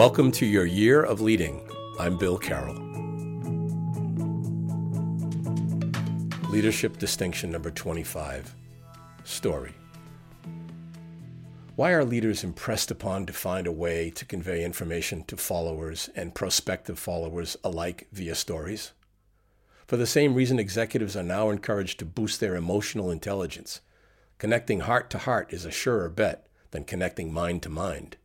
Welcome to your year of leading. I'm Bill Carroll. Leadership distinction number 25 Story. Why are leaders impressed upon to find a way to convey information to followers and prospective followers alike via stories? For the same reason, executives are now encouraged to boost their emotional intelligence. Connecting heart to heart is a surer bet than connecting mind to mind.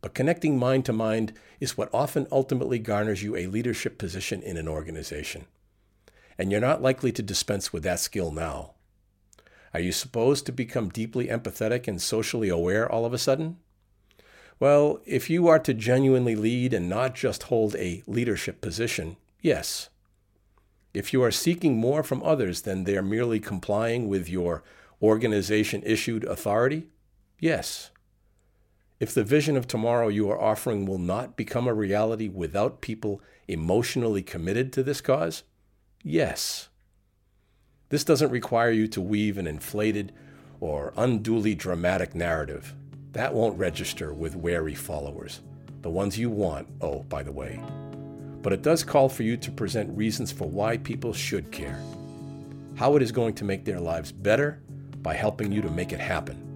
But connecting mind to mind is what often ultimately garners you a leadership position in an organization. And you're not likely to dispense with that skill now. Are you supposed to become deeply empathetic and socially aware all of a sudden? Well, if you are to genuinely lead and not just hold a leadership position, yes. If you are seeking more from others than they're merely complying with your organization issued authority, yes. If the vision of tomorrow you are offering will not become a reality without people emotionally committed to this cause, yes. This doesn't require you to weave an inflated or unduly dramatic narrative. That won't register with wary followers, the ones you want, oh, by the way. But it does call for you to present reasons for why people should care, how it is going to make their lives better by helping you to make it happen,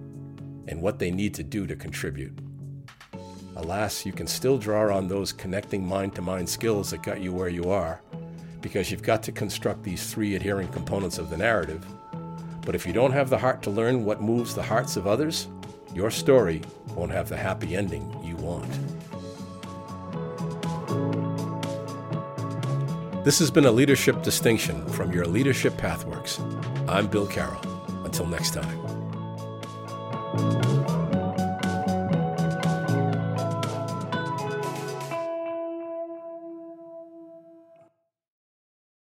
and what they need to do to contribute. Alas, you can still draw on those connecting mind to mind skills that got you where you are because you've got to construct these three adhering components of the narrative. But if you don't have the heart to learn what moves the hearts of others, your story won't have the happy ending you want. This has been a leadership distinction from your Leadership Pathworks. I'm Bill Carroll. Until next time. Thank you